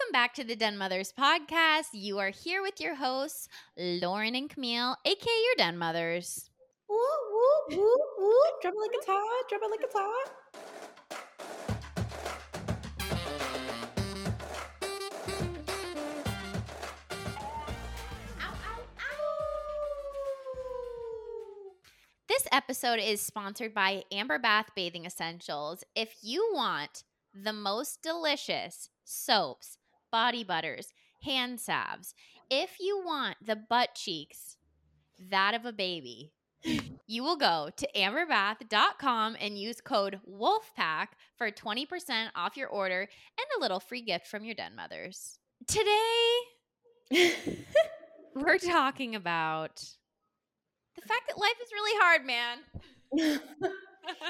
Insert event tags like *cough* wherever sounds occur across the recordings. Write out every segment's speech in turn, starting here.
Welcome back to the Den Mothers podcast. You are here with your hosts, Lauren and Camille, aka your Den Mothers. Woo, woo, woo, woo. It like hot. Drop it like it's hot. This episode is sponsored by Amber Bath Bathing Essentials. If you want the most delicious soaps, body butters, hand salves, if you want the butt cheeks, that of a baby, you will go to amberbath.com and use code WOLFPACK for 20% off your order and a little free gift from your den mothers. Today, *laughs* we're talking about the fact that life is really hard, man.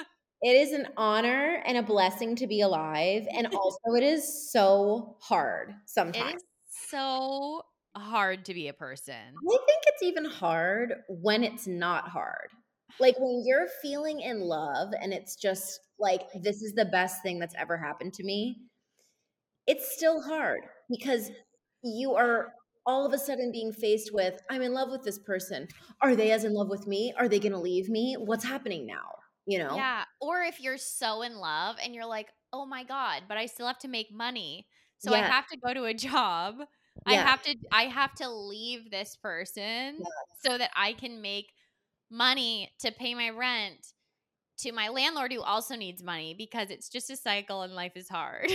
*laughs* it is an honor and a blessing to be alive. And *laughs* also, it is so hard sometimes. is so hard to be a person. I think it's even hard when it's not hard. Like when you're feeling in love and it's just like, this is the best thing that's ever happened to me. It's still hard because you are all of a sudden being faced with, I'm in love with this person. Are they as in love with me? Are they going to leave me? What's happening now? You know? Yeah. Or if you're so in love and you're like, oh my God, but I still have to make money. So I have to go to a *laughs* job. I have to I have to leave this person so that I can make money to pay my rent to my landlord who also needs money because it's just a cycle and life is hard.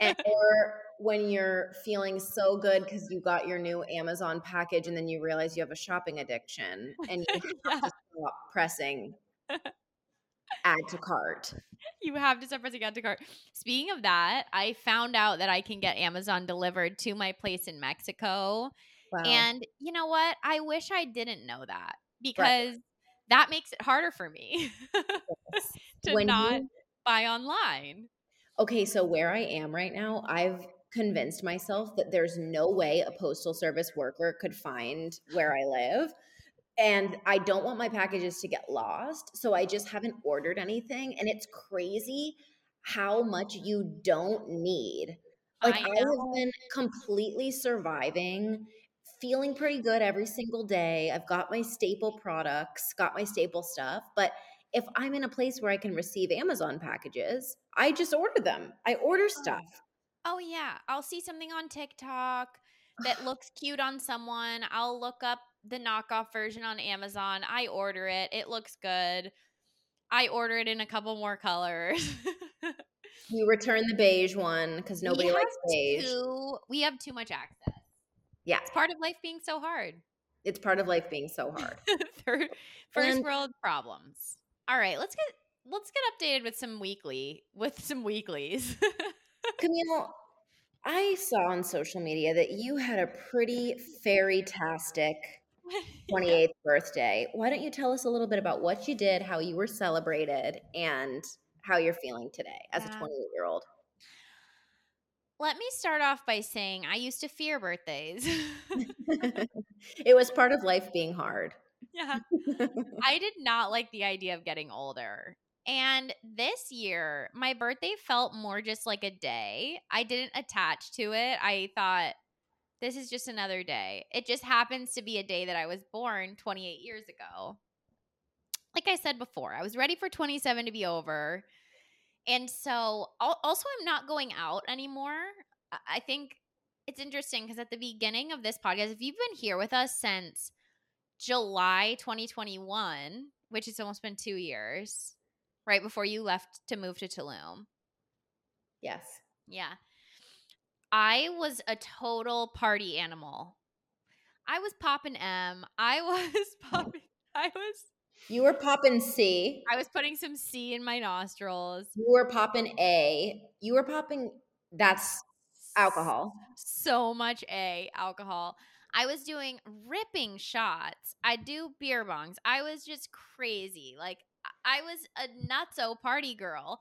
and, *laughs* or when you're feeling so good because you got your new Amazon package and then you realize you have a shopping addiction and you have *laughs* Yeah. to stop pressing add to cart. you have to start pressing add to cart. Speaking of that, I found out that I can get Amazon delivered to my place in Mexico. Wow. And you know what? I wish I didn't know that because that makes it harder for me *laughs* to When not you- buy online. okay, so where I am right now, I've convinced myself that there's no way a postal service worker could find where I live. And I don't want my packages to get lost. So I just haven't ordered anything. And it's crazy how much you don't need. Like I I, have been completely surviving, feeling pretty good every single day. I've got my staple products, got my staple stuff. But if I'm in a place where I can receive Amazon packages, I just order them. I order oh. stuff. Oh yeah, I'll see something on TikTok that looks cute on someone. I'll look up the knockoff version on Amazon. I order it. It looks good. I order it in a couple more colors. *laughs* You return the beige one because nobody likes beige. Too, we have too much access. Yeah, It's part of life being so hard. it's part of life being so hard. *laughs* Third, first And- world problems. All right, let's get let's get updated with some weekly with some weeklies. *laughs* Camille, I saw on social media that you had a pretty fairy-tastic *laughs* 28th birthday. Why don't you tell us a little bit about what you did, how you were celebrated, and how you're feeling today as a 28 year old? Let me start off by saying I used to fear birthdays. *laughs* it was part of life being hard. *laughs* yeah. I did not like the idea of getting older. And this year, my birthday felt more just like a day. I didn't attach to it. I thought, this is just another day. It just happens to be a day that I was born 28 years ago. Like I said before, I was ready for 27 to be over. And so, also, I'm not going out anymore. I- think it's interesting because at the beginning of this podcast, if you've been here with us since July 2021, which has almost been two years, right before you left to move to Tulum. yes. Yeah. I was a total party animal. I was popping M. I *laughs* was popping I was You were popping C. I was putting some C in my nostrils. You were popping A. You were popping, that's alcohol. So much A alcohol. I was doing ripping shots. I do beer bongs. I was just crazy. Like I was a nutso party girl.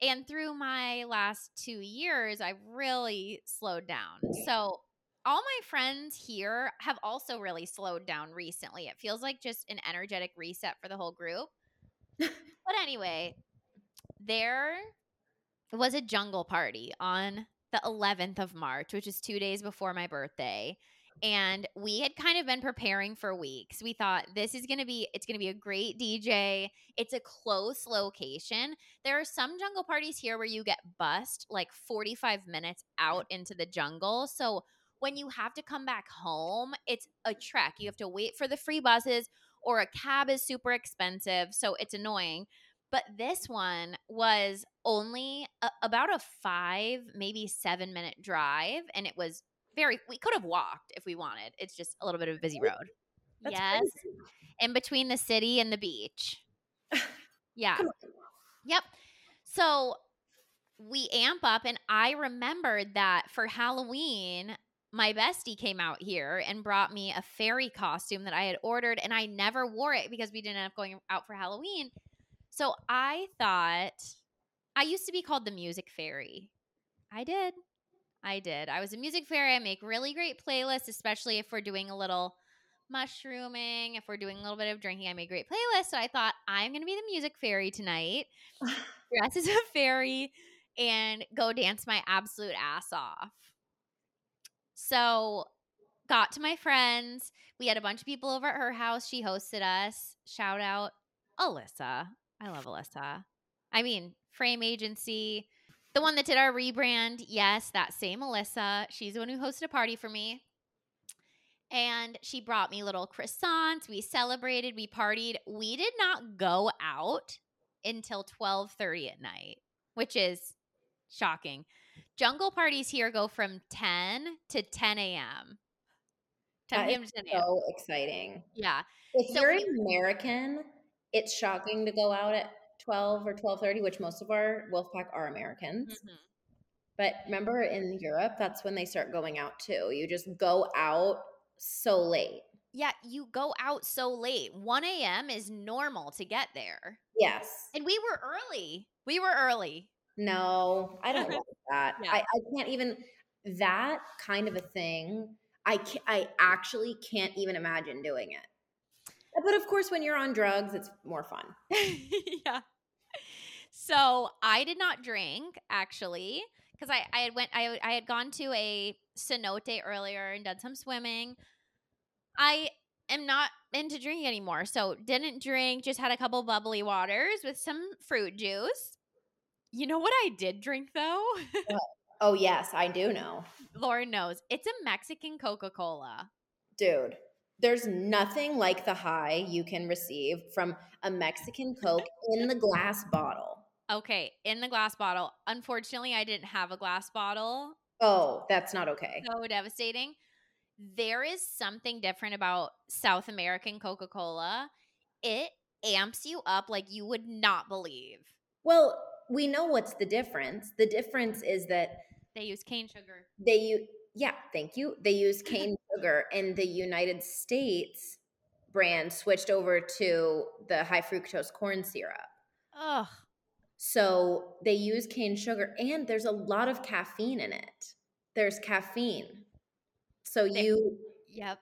And through my last two years, I've really slowed down. So all my friends here have also really slowed down recently. It feels like just an energetic reset for the whole group. *laughs* but anyway, there was a jungle party on the 11th of March, which is two days before my birthday. And we had kind of been preparing for weeks. We thought this is going to be, it's going to be a great DJ. It's a close location. There are some jungle parties here where you get bussed like 45 minutes out into the jungle. So when you have to come back home, it's a trek. You have to wait for the free buses, or a cab is super expensive. So it's annoying. But this one was only a, about a five, maybe seven minute drive. And it was very, we could have walked if we wanted. It's just a little bit of a busy road. That's yes. crazy. In between the city and the beach. *laughs* Yeah. Yep. So we amp up, and I remembered that for Halloween, my bestie came out here and brought me a fairy costume that I had ordered, and I never wore it because we didn't end up going out for Halloween. So I thought I used to be called the music fairy. I did. I did. I was a music fairy. I make really great playlists, especially if we're doing a little mushrooming, if we're doing a little bit of drinking. I make great playlists. So I thought I'm going to be the music fairy tonight, *laughs* dress as a fairy, and go dance my absolute ass off. So got to my friends. We had a bunch of people over at her house. She hosted us. Shout out Alyssa. I love Alyssa. I mean, Frame Agency, the one that did our rebrand. Yes, that same Alyssa. She's the one who hosted a party for me. And she brought me little croissants. We celebrated, we partied. We did not go out until 12:30 at night, which is shocking. Jungle parties here go from 10 to 10 a.m. 10 That p.m. to 10 a.m. so exciting. Yeah. If So you're we- American, it's shocking to go out at 12 or 12:30, which most of our Wolfpack are Americans. Mhm. But remember in Europe, that's when they start going out too. You just go out so late. Yeah, you go out so late. 1 a.m. is normal to get there. Yes. And we were early. We were early. No, I don't like *laughs* that. Yeah. I, I can't even that kind of a thing. I I actually can't even imagine doing it. But of course, when you're on drugs, it's more fun. *laughs* yeah. So I did not drink actually because I, I had went I, I had gone to a cenote earlier and done some swimming. I am not into drinking anymore, so didn't drink. Just had a couple bubbly waters with some fruit juice. You know what I did drink though? *laughs* Oh yes, I do know, Lauren knows it's a Mexican Coca Cola. dude. There's nothing like the high you can receive from a Mexican Coke in the glass bottle. Okay, in the glass bottle. Unfortunately, I didn't have a glass bottle. Oh, that's not okay. so devastating. There is something different about South American Coca Cola. It amps you up like you would not believe. Well, we know what's the difference. The difference is that They use cane sugar. they use yeah thank you they use *laughs* cane sugar and the united states brand switched over to the high fructose corn syrup Ugh. so they use cane sugar and there's a lot of caffeine in it there's caffeine so They- you Yep.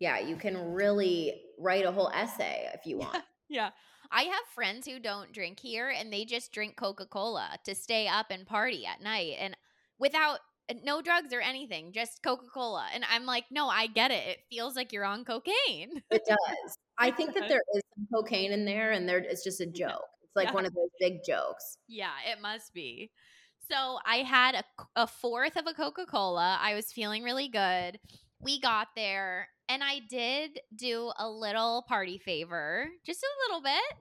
yeah you can really write a whole essay if you want *laughs* Yeah. I have friends who don't drink here and they just drink Coca Cola to stay up and party at night and without no drugs or anything, just Coca Cola. And I'm like, no, I get it. It feels like you're on cocaine. it does *laughs* i think that there is some cocaine in there and there it's just a joke it's like Yeah. one of those big jokes Yeah, it must be. So I had a, a fourth of a Coca Cola. I was feeling really good. We got there, and I did do a little party favor, just a little bit.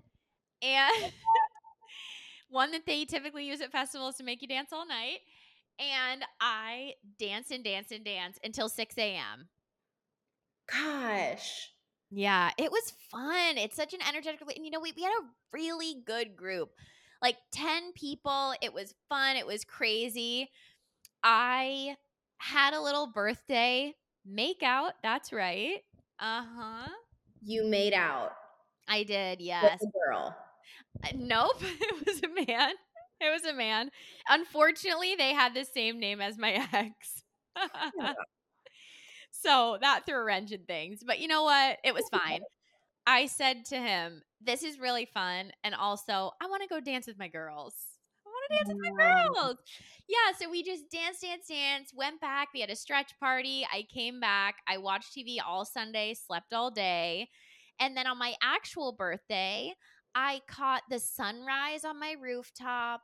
And *laughs* one that they typically use at festivals to make you dance all night. And I danced and danced and danced until 6 a.m. gosh Yeah, it was fun. It's such an energetic, and you know, we, we had a really good group, like 10 people. It was fun. It was crazy. I had a little birthday make out. That's right. Uh huh. you made out I did. Yes. a girl Uh, Nope. *laughs* It was a man. *laughs* It was a man. Unfortunately, they had the same name as my *laughs* ex. so that threw a wrench in things. But you know what? It was fine. I said to him, This is really fun. And also, I want to go dance with my girls. I want to dance with my girls. Yeah, so we just danced, dance, dance, went back. We had a stretch party. I came back. I watched TV all Sunday, slept all day. And then on my actual birthday, I caught the sunrise on my rooftop.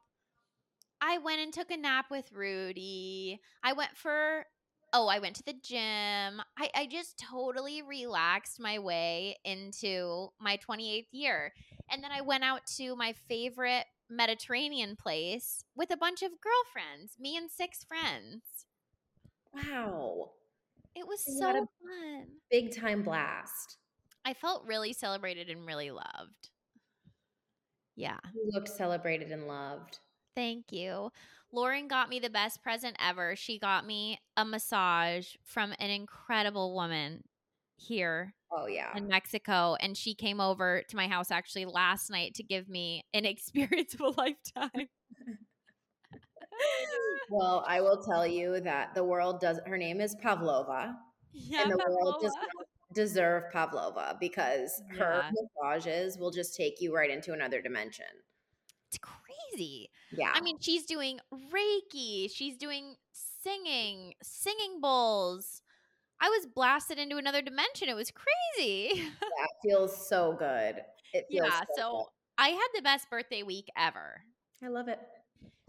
I went and took a nap with Rudy. I went for oh, I went to the gym. I, I just totally relaxed my way into my 28th year. And then I went out to my favorite Mediterranean place with a bunch of girlfriends, me and six friends. Wow. It was You so a fun. Big time blast. I felt really celebrated and really loved. Yeah. You looked celebrated and loved. Thank you. Lauren got me the best present ever. She got me a massage from an incredible woman here Oh yeah. in Mexico. And she came over to my house actually last night to give me an *laughs* experience of a lifetime. *laughs* Well, I will tell you that the world does her name is Pavlova. yeah, and the world does Pavlova. deserve Pavlova because her Yeah. massages will just take you right into another dimension. It's crazy. Yeah. I mean, she's doing Reiki, she's doing singing, singing bowls. I was blasted into another dimension. It was crazy. *laughs* yeah, it feels so good. It feels yeah, so, so I had the best birthday week ever. I love it.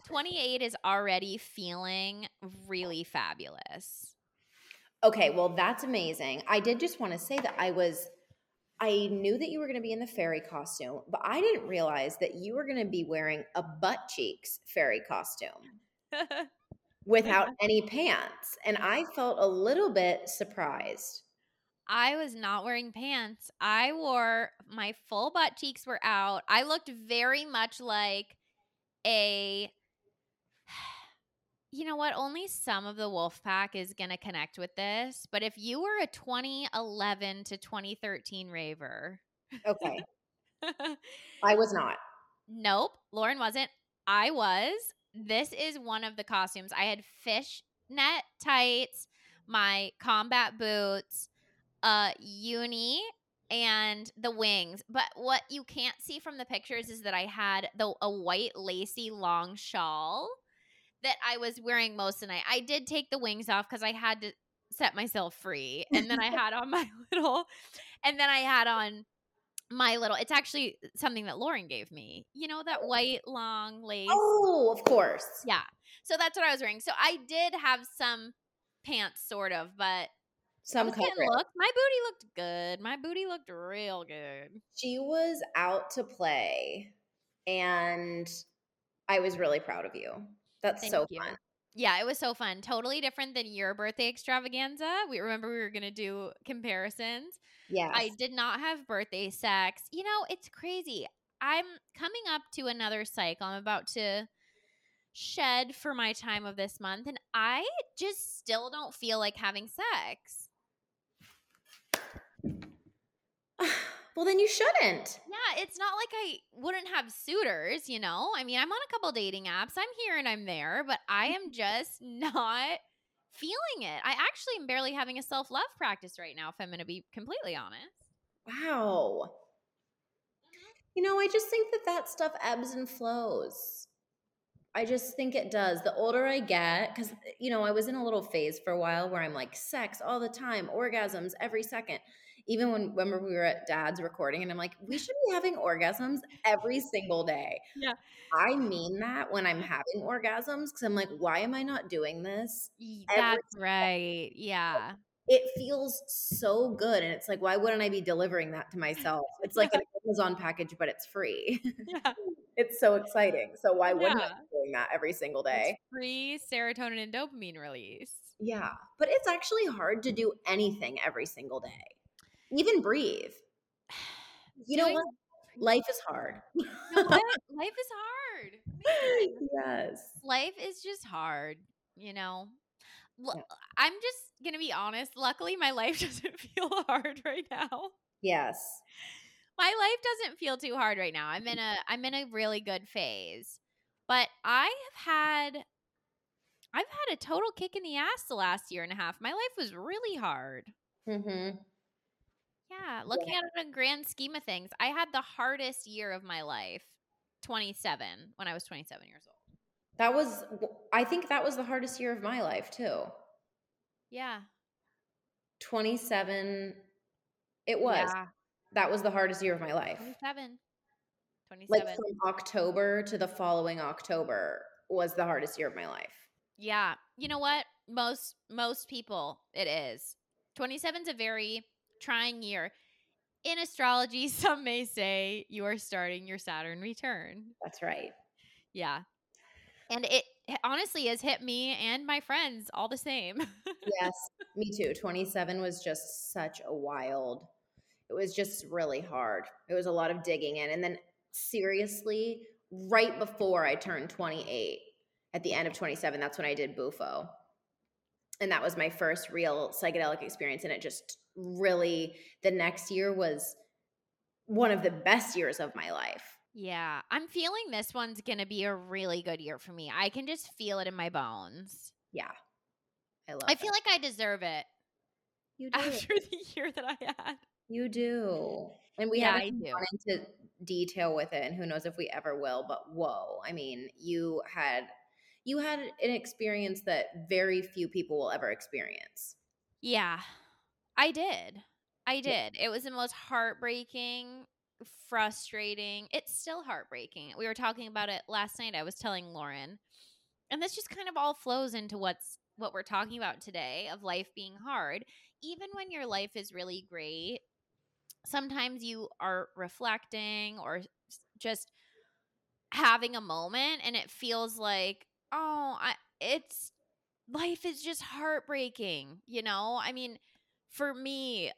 28 is already feeling really fabulous. Okay, well that's amazing. I did just want to say that I was I knew that you were going to be in the fairy costume, but I didn't realize that you were going to be wearing a butt cheeks fairy costume *laughs* without any pants, and I felt a little bit surprised. I was not wearing pants. I wore my full butt cheeks were out. I looked very much like a you know what? Only some of the wolf pack is going to connect with this. But if you were a 2011 to 2013 raver, Okay, *laughs* I was not. nope, Lauren wasn't. I was. This is one of the costumes. I had fishnet tights, my combat boots, uh, uni, and the wings. But what you can't see from the pictures is that I had the a white lacy long shawl that I was wearing most of the night. I did take the wings off because I had to set myself free, and then I *laughs* had on my *laughs* little, and then I had on my little. It's actually something that Lauren gave me. You know that white long lace. Oh, of course. Yeah. So that's what I was wearing. So I did have some pants, sort of, but Some was getting coverage. looked. My booty looked good. My booty looked real good. She was out to play, and I was really proud of you. That's Thank so you. fun. Yeah, it was so fun. Totally different than your birthday extravaganza. We remember we were gonna do comparisons. Yeah. I did not have birthday sex. You know, it's crazy. I'm coming up to another cycle. I'm about to shed for my time of this month, and I just still don't feel like having sex. *sighs* *laughs* well, then you shouldn't. Yeah, it's not like I wouldn't have suitors, you know? I mean, I'm on a couple dating apps. I'm here and I'm there, but I *laughs* am just not feeling it. I actually am barely having a self love practice right now, if I'm going to be completely honest. Wow. Mm-hmm. You know, I just think that that stuff ebbs and flows. I just think it does. The older I get, because, you know, I was in a little phase for a while where I'm like, sex all the time, orgasms every second. Even when, when we were at dad's recording, and I'm like, we should be having orgasms every single day. Yeah. I mean that when I'm having orgasms, because I'm like, why am I not doing this? That's right. Yeah. *laughs* It feels so good. And it's like, why wouldn't I be delivering that to myself? It's like an *laughs* Amazon package, but it's free. *laughs* Yeah. it's so exciting. So why wouldn't I be doing that every single day? It's free serotonin and dopamine release. Yeah. But it's actually hard to do anything every single day. Even breathe. You know what? Life is hard. You know? *laughs* Life is hard. Man. yes. life is just hard, you know. L-. I'm just gonna be honest. Luckily, my life *laughs* doesn't feel hard right now. Yes. My life doesn't feel too hard right now. I'm in a I'm in a really good phase, but I have had I've had a total kick in the ass the last year and a half. My life was really hard. Mm-hmm. Yeah, looking at it in a grand scheme of things, I had the hardest year of my life, 27, when I was 27 years old. That was I think that was the hardest year of my life too. Yeah. 27 it was. Yeah. That was the hardest year of my life. 27. 27. Like from October to the following October was the hardest year of my life. yeah. You know what? Most most people it is. 27 is a very trying year. In astrology, *laughs* some may say you are starting your Saturn return. That's right. Yeah. And it honestly has hit me and my friends all the same. *laughs* Yes, me too. 27 was just such a wild. It was just really hard. It was a lot of digging in. And then seriously, right before I turned 28, at the end of 27, that's when I did Bufo. And that was my first real psychedelic experience. And it just really, the next year was one of the best years of my life. yeah. I'm feeling this one's going to be a really good year for me. I can just feel it in my bones. Yeah. I love I feel it. like I deserve it you *laughs* do. after the year that I had. You do. And we Yeah, haven't I even do. gone into detail with it, and who knows if we ever will, but whoa. I mean, you had you had an experience that very few people will ever experience. Yeah, I did. I did. It was the most heartbreaking, frustrating. It's still heartbreaking. We were talking about it last night. I was telling Lauren. And this just kind of all flows into what's what we're talking about today of life being hard. Even when your life is really great, sometimes you are reflecting or just having a moment and it feels like, "Oh, I it's life is just heartbreaking, you know? I mean, for me,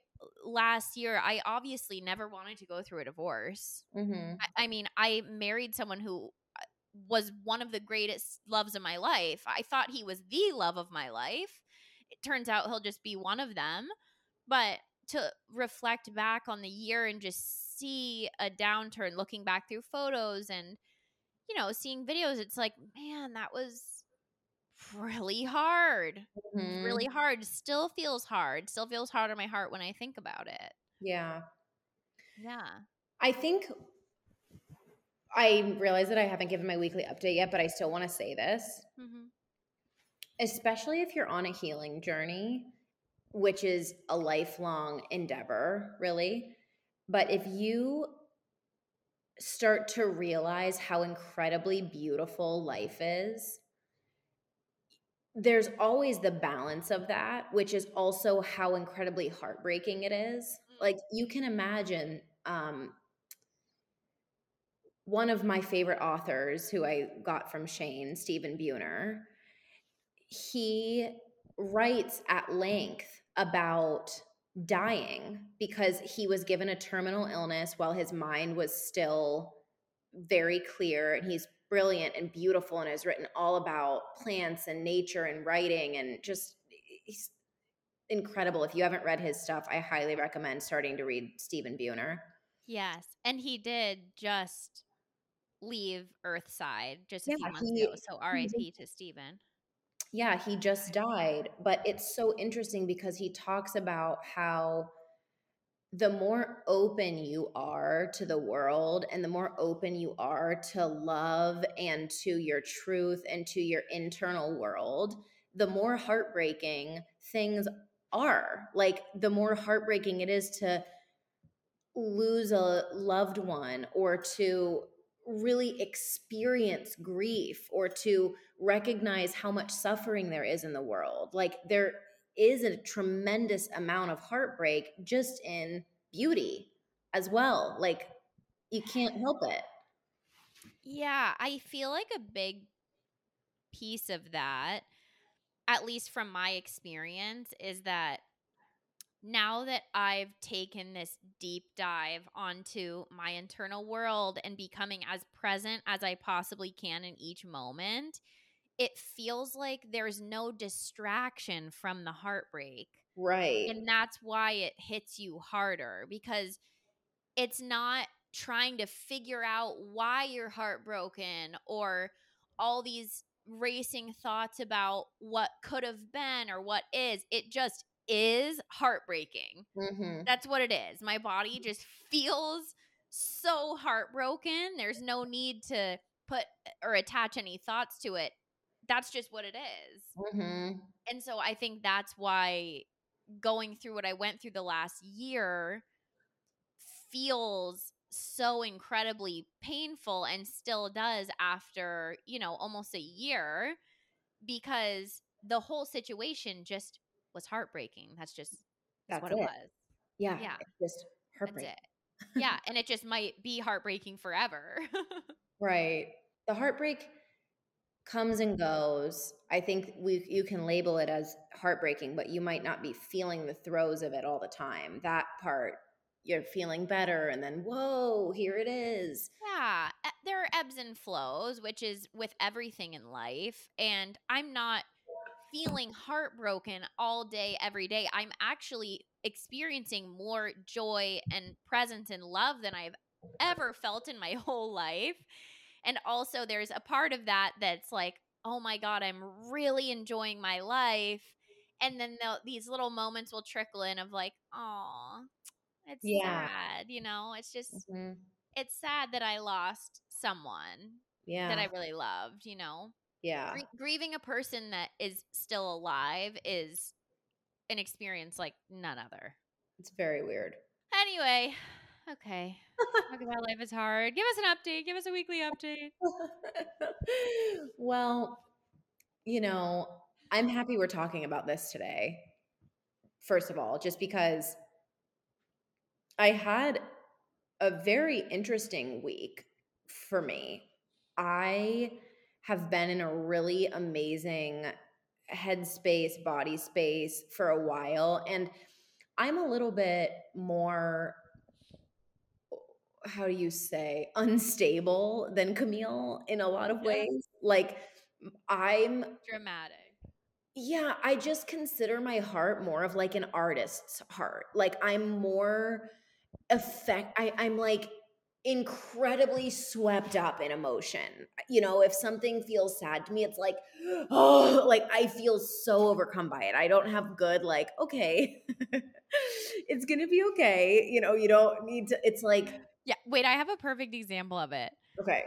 last year, I obviously never wanted to go through a divorce. Mm-hmm. I, I mean, I married someone who uh, was one of the greatest loves of my life. I thought he was the love of my life. It turns out he'll just be one of them. But to reflect back on the year and just see a downturn, looking back through photos and, you know, seeing videos, it's like, man, that was really hard Mhm. really hard. Still feels hard. Still feels hard on my heart when I think about it. Yeah. Yeah. I think I realize that I haven't given my weekly update yet, but I still want to say this. hmm especially if you're on a healing journey, which is a lifelong endeavor, really. But if you start to realize how incredibly beautiful life is, there's always the balance of that, which is also how incredibly heartbreaking it is. Like you can imagine um, one of my favorite authors who I got from Shane, Stephen Buhner, he writes at length about dying because he was given a terminal illness while his mind was still very clear and he's brilliant and beautiful and has written all about plants and nature and writing and just he's incredible if you haven't read his stuff i highly recommend starting to read stephen buhner Yes. And he did just leave Earthside just a Yeah, few months he- ago. So RIP to Stephen. Yeah, he just died. But it's so interesting because he talks about how the more open you are to the world and the more open you are to love and to your truth and to your internal world, the more heartbreaking things are. Like, the more heartbreaking it is to lose a loved one or to really experience grief or to recognize how much suffering there is in the world. Like there is a tremendous amount of heartbreak just in beauty as well. Like you can't help it. Yeah. I feel like a big piece of that, at least from my experience, is that now that I've taken this deep dive onto my internal world and becoming as present as I possibly can in each moment, it feels like there's no distraction from the heartbreak. Right. And that's why it hits you harder because it's not trying to figure out why you're heartbroken or all these racing thoughts about what could have been or what is. It just is heartbreaking. hmm That's what it is. My body just feels so heartbroken. There's no need to put or attach any thoughts to it. That's just what it is. Mm-hmm. And so I think that's why going through what I went through the last year feels so incredibly painful and still does after, you know, almost a year because the whole situation just was heartbreaking. That's just that's, That's what it, it. was. Yeah. Yeah. it's Just That's it. *laughs* Yeah, and it just might be heartbreaking forever. *laughs* Right. The heartbreak comes and goes. I think we you can label it as heartbreaking, but you might not be feeling the throes of it all the time. That part you're feeling better and then whoa, here it is. Yeah, there are ebbs and flows, which is with everything in life. And I'm not feeling heartbroken all day, every day. I'm actually experiencing more joy and presence and love than I've ever felt in my *laughs* whole life. And also, there's a part of that that's like, oh my God, I'm really enjoying my life. And then these little moments will trickle in of like, oh, it's Yeah. sad. You know, it's just, Mhm. it's sad that I lost someone Yeah. that I really loved, you know. yeah. Gr- grieving a person that is still alive is an experience like none other. It's very weird. Anyway, okay. Talk about life is hard. Give us an update. Give us a weekly update. *laughs* well, you know, I'm happy we're talking about this today. First of all, just because I had a very interesting week for me. I have been in a really amazing headspace, body space for a while. And I'm a little bit more how do you say unstable than Camille in a lot of ways. Like I'm Dramatic. yeah, I just consider my heart more of like an artist's heart. Like I'm more effect I, I'm like incredibly swept up in emotion. You know, if something feels sad to me, it's like, *gasps* oh, like I feel so overcome by it. I don't have good, like, okay, *laughs* it's gonna be okay. You know, you don't need to, it's like, Yeah. Wait, I have a perfect example of it. okay,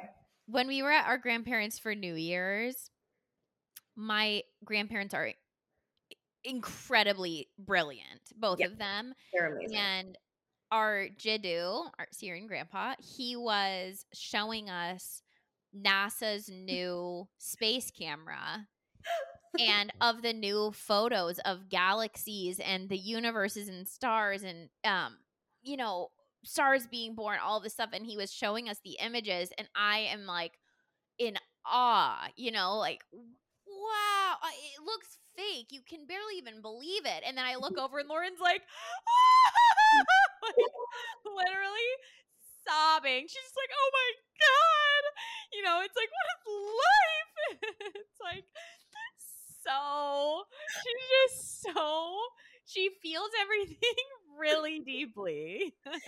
When we were at our grandparents for New Year's, my grandparents are incredibly brilliant, both Yeah. of them. they're amazing. And our Jiddu, our Syrian grandpa, he was showing us NASA's new space camera and *laughs* of the new photos of galaxies and the universes and stars and um you know stars being born all this stuff and he was showing us the images and i am like in awe you know like wow it looks fake you can barely even believe it and then i look *laughs* over and lauren's like, *laughs* *laughs* like literally sobbing she's just like oh my god you know it's like what is life? It's like so she's just so she feels everything really deeply *laughs*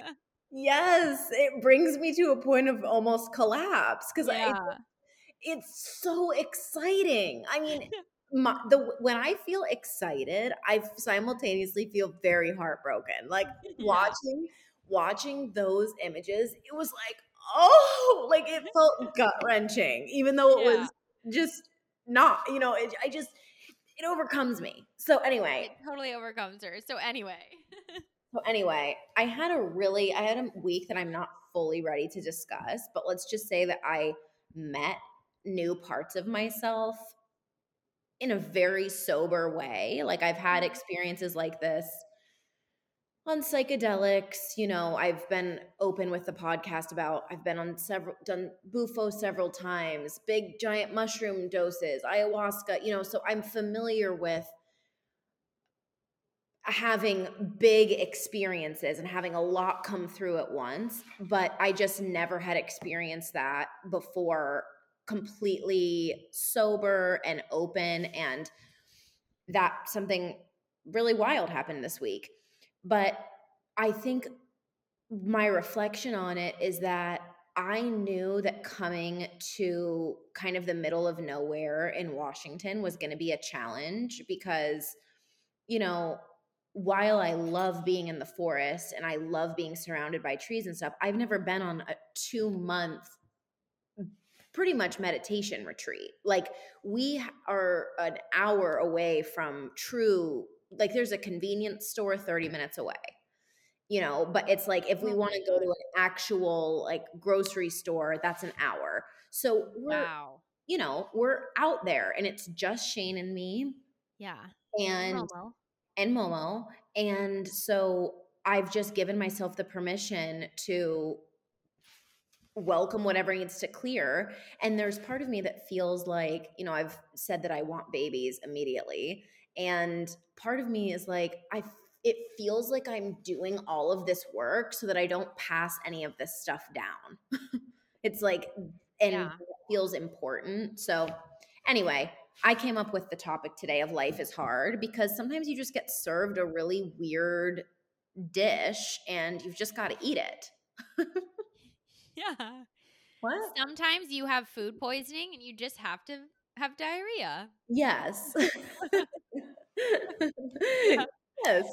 Yes, it brings me to a point of almost collapse because I it's so exciting. I mean, my, the when I feel excited, I simultaneously feel very heartbroken. Like *laughs* Yeah. watching watching those images, it was like, oh, like it *laughs* felt gut wrenching, even though it Yeah. was just not. You know, it, I just it overcomes me. So anyway, it totally overcomes her so anyway so anyway, I had a really I had a week that I'm not fully ready to discuss, but let's just say that I met new parts of myself in a very sober way. Like I've had Mhm. experiences like this on psychedelics, you know, I've been open with the podcast about I've been on several done bufo several times, big giant mushroom doses, ayahuasca, you know, so I'm familiar with having big experiences and having a lot come through at once, but I just never had experienced that before completely sober and open and that something really wild happened this week. But I think my reflection on it is that I knew that coming to kind of the middle of nowhere in Washington was going to be a challenge because, you know, while I love being in the forest and I love being surrounded by trees and stuff, I've never been on a two month pretty much meditation retreat. Like we are an hour away from true like there's a convenience store 30 minutes away. You know, but it's like if we Oh want to go to an actual like grocery store, that's an hour. So Wow. you know, we're out there and it's just Shane and me Yeah. and Momo. And Momo. And so I've just given myself the permission to welcome whatever needs to clear. And there's part of me that feels like, you know, I've said that I want babies immediately. And part of me is like, I it feels like I'm doing all of this work so that I don't pass any of this stuff down. *laughs* it's like and Yeah. it feels important. So anyway, I came up with the topic today of life is hard because sometimes you just get served a really weird dish and you've just got to eat it. Yeah. What? Sometimes you have food poisoning and you just have to have diarrhea. Yes. *laughs* yes.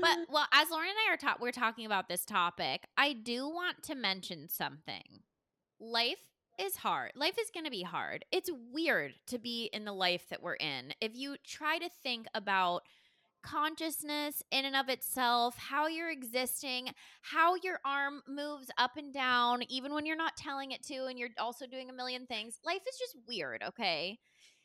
But well, as Lauren and I are ta- we're talking about this topic, I do want to mention something. Life is hard. Life is going to be hard. It's weird to be in the life that we're in. If you try to think about consciousness in and of itself, how you're existing, how your arm moves up and down even when you're not telling it to and you're also doing a million things. Life is just weird, okay?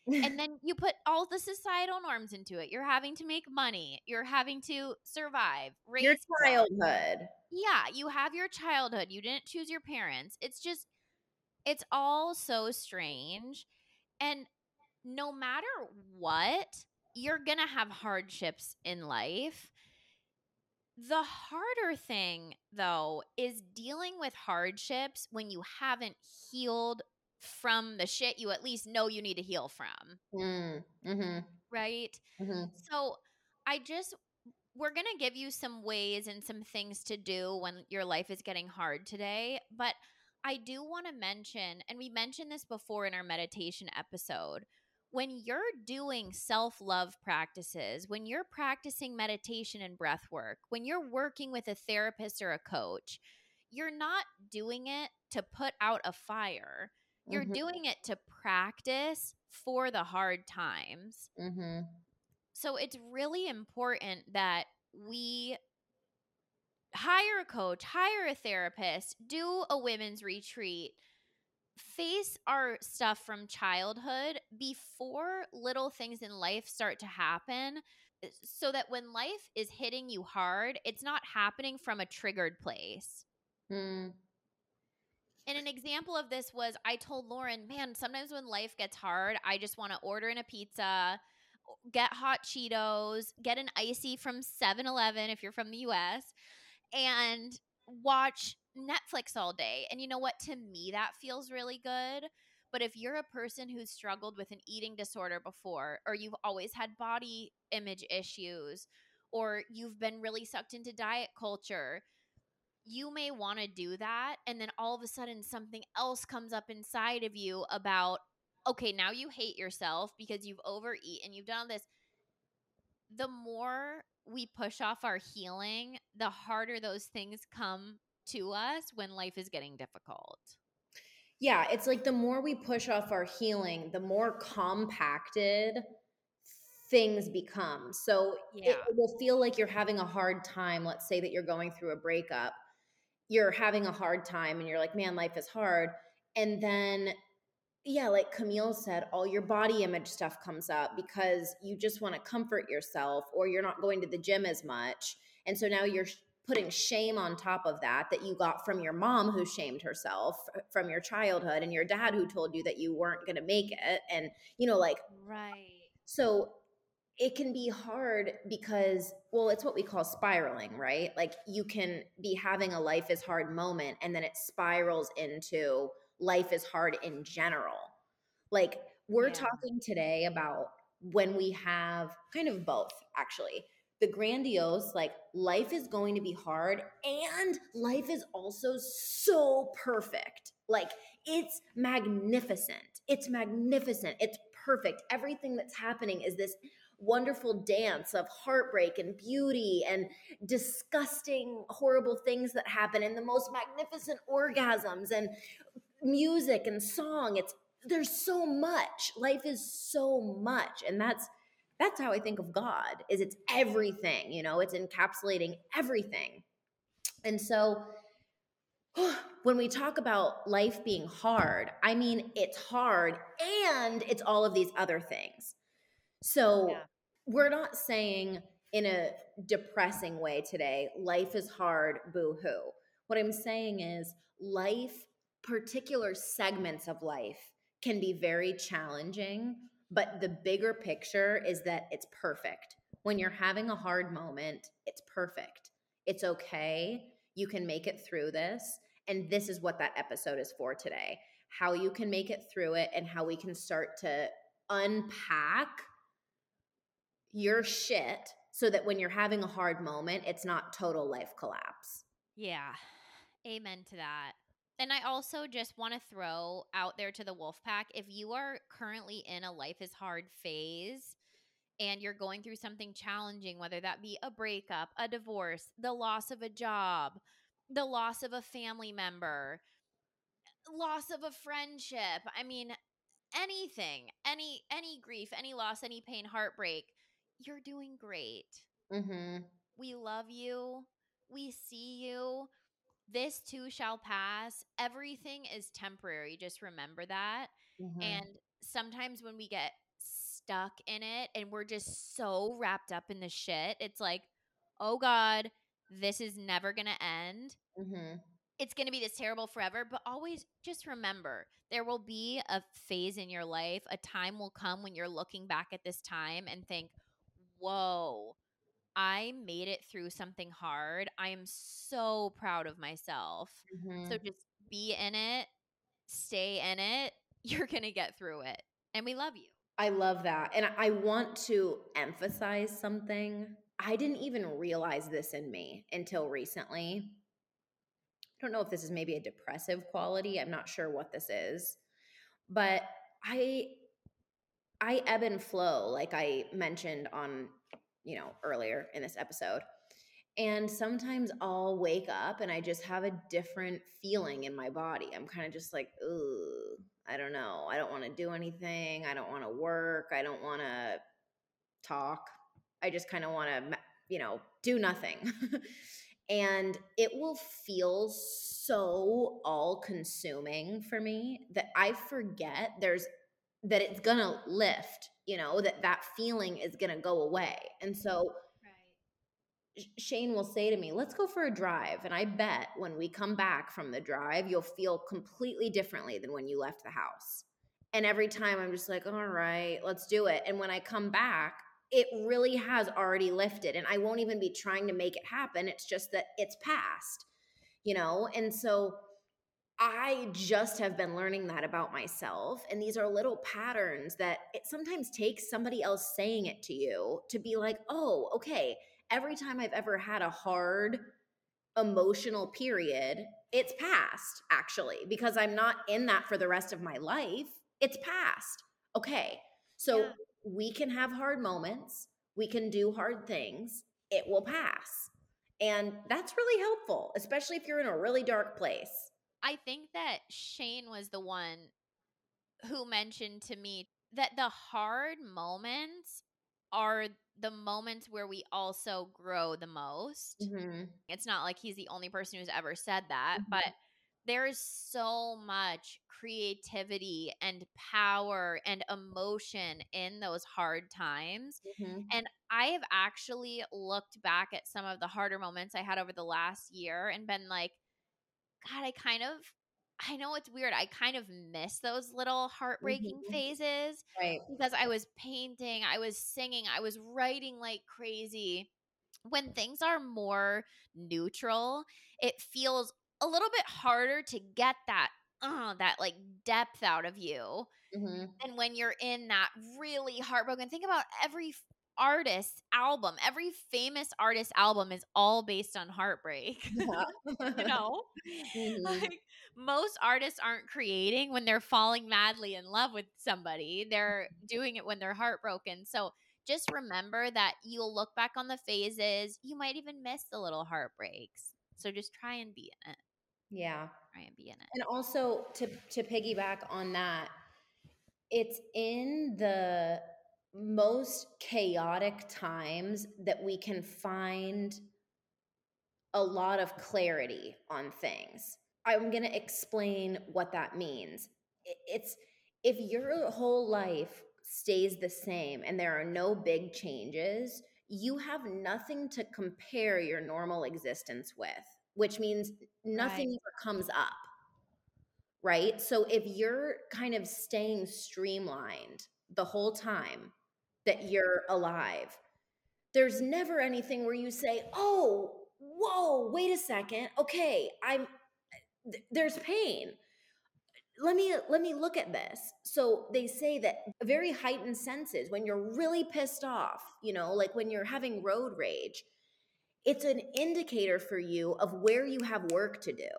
and then you put all the societal norms into it. You're having to make money. You're having to survive. Raise Your childhood. Yeah, you have your childhood. You didn't choose your parents. It's just, it's all so strange. And no matter what, you're going to have hardships in life. The harder thing, though, is dealing with hardships when you haven't healed from the shit you at least know you need to heal from, Mm, mm-hmm, right? mm-hmm. So I just we're going to give you some ways and some things to do when your life is getting hard today, but I do want to mention and we mentioned this before in our meditation episode. When you're doing self-love practices, when you're practicing meditation and breath work, when you're working with a therapist or a coach, you're not doing it to put out a fire. You're Mhm. doing it to practice for the hard times. Mm-hmm. So it's really important that we hire a coach, hire a therapist, do a women's retreat, face our stuff from childhood before little things in life start to happen eh, so that when life is hitting you hard, it's not happening from a triggered place. Mm, And an example of this was I told Lauren, man, sometimes when life gets hard, I just want to order in a pizza, get hot Cheetos, get an icy from 7 Eleven if you're from the US, and watch Netflix all day. And you know what? To me, that feels really good. But if you're a person who's struggled with an eating disorder before, or you've always had body image issues, or you've been really sucked into diet culture, you may want to do that. And then all of a sudden, something else comes up inside of you about, okay, now you hate yourself because you've overeaten, you've done all this. The more we push off our healing, the harder those things come to us when life is getting difficult. Yeah, it's like the more we push off our healing, the more compacted things become. So it, Yeah. it will feel like you're having a hard time. Let's say that you're going through a breakup, you're having a hard time and you're like, man, life is hard. And then, yeah, like Camille said, all your body image stuff comes up because you just want to comfort yourself or you're not going to the gym as much. And so now you're putting shame on top of that that you got from your mom who shamed herself from your childhood and your dad who told you that you weren't going to make it and you know like Right. so it can be hard because well it's what we call spiraling right like you can be having a life is hard moment and then it spirals into life is hard in general. Like we're Yeah. talking today about when we have kind of both actually. The grandiose like life is going to be hard and life is also so perfect. Like it's magnificent. It's magnificent. It's perfect. Everything that's happening is this wonderful dance of heartbreak and beauty and disgusting horrible things that happen and the most magnificent orgasms and music and song. It's there's so much. Life is so much. And that's that's how I think of God. Is it's everything, you know, it's encapsulating everything. And so *sighs* when we talk about life being hard, I mean it's hard and it's all of these other things. So yeah. we're not saying in a depressing way today, life is hard, boo hoo. What I'm saying is life, particular segments of life can be very challenging, but the bigger picture is that it's perfect. When you're having a hard moment, it's perfect. It's okay. You can make it through this. And this is what that episode is for today how you can make it through it and how we can start to unpack your shit so that when you're having a hard moment, it's not total life collapse. Yeah. Amen to that. And I also just want to throw out there to the wolf pack if you are currently in a life is hard phase and you're going through something challenging, whether that be a breakup, a divorce, the loss of a job, the loss of a family member, loss of a friendship, I mean, anything, any any grief, any loss, any pain, heartbreak, you're doing great. Mm-hmm. We love you. We see you this too shall pass. Everything is temporary. Just remember that. Mm-hmm. And sometimes when we get stuck in it and we're just so wrapped up in the shit, it's like, oh God, this is never going to end. Mm-hmm. It's going to be this terrible forever. But always just remember there will be a phase in your life, a time will come when you're looking back at this time and think, whoa, I made it through something hard. I am so proud of myself. Mm-hmm. So just be in it, stay in it. *laughs* You're going to get through it. And we love you. I love that. And I want to emphasize something. I didn't even realize this in me until recently. I don't know if this is maybe a depressive quality. I'm not sure what this is. But I I ebb and flow like I mentioned on you know, earlier in this episode. And sometimes I'll wake up and I just have a different feeling in my body. I'm kind of just like, ooh, I don't know. I don't want to do anything. I don't want to work. I don't want to talk. I just kind of want to, you know, do nothing. *laughs* and it will feel so all consuming for me that I forget there's that it's going to lift you know that that feeling is going to go away. And so mm-hmm. right. shane will say to me let's go for a drive. And i bet when we come back from the drive you'll feel completely differently than when you left the house. And every time i'm just like all right let's do it. And when i come back it really has already lifted and i won't even be trying to make it happen. It's just that it's past you know? And so I just have been learning that about myself. And these are little patterns that it sometimes takes somebody else saying it to you to be like, oh, okay, every time I've ever had a hard emotional period, it's past actually, because I'm not in that for the rest of my life. It's past. Okay. So yeah. we can have hard moments, we can do hard things, it will pass. And that's really helpful, especially if you're in a really dark place. I think that Shane was the one who mentioned to me that the hard moments are the moments where we also grow the most. Mm-hmm. It's not like he's the only person who's ever said that, mm-hmm. but there is so much creativity and power and emotion in those hard times. Mm-hmm. And I have actually looked back at some of the harder moments I had over the last year and been like, God, I kind of I know it's weird. I kind of miss those little heartbreaking mm-hmm. phases. Right. Because I was painting, I was singing, I was writing like crazy. When things are more neutral, it feels a little bit harder to get that uh, that like depth out of you. Mm-hmm. And when you're in that really heartbroken, think about every artist's album, every famous artist album is all based on heartbreak. Yeah. *laughs* you know? *laughs* *laughs* Mm-hmm. Like most artists aren't creating when they're falling madly in love with somebody. They're doing it when they're heartbroken. So just remember that you'll look back on the phases. You might even miss the little heartbreaks. So just try and be in it. Yeah. Try and be in it. And also to to piggyback on that, it's in the most chaotic times that we can find a lot of clarity on things. I'm going to explain what that means. It's if your whole life stays the same and there are no big changes, you have nothing to compare your normal existence with, which means nothing Right. ever comes up. Right? So if you're kind of staying streamlined the whole time that you're alive, there's never anything where you say, "Oh, whoa, wait a second. Okay, I'm th- there's pain. Let me let me look at this." So they say that very heightened senses when you're really pissed off, you know, like when you're having road rage, it's an indicator for you of where you have work to do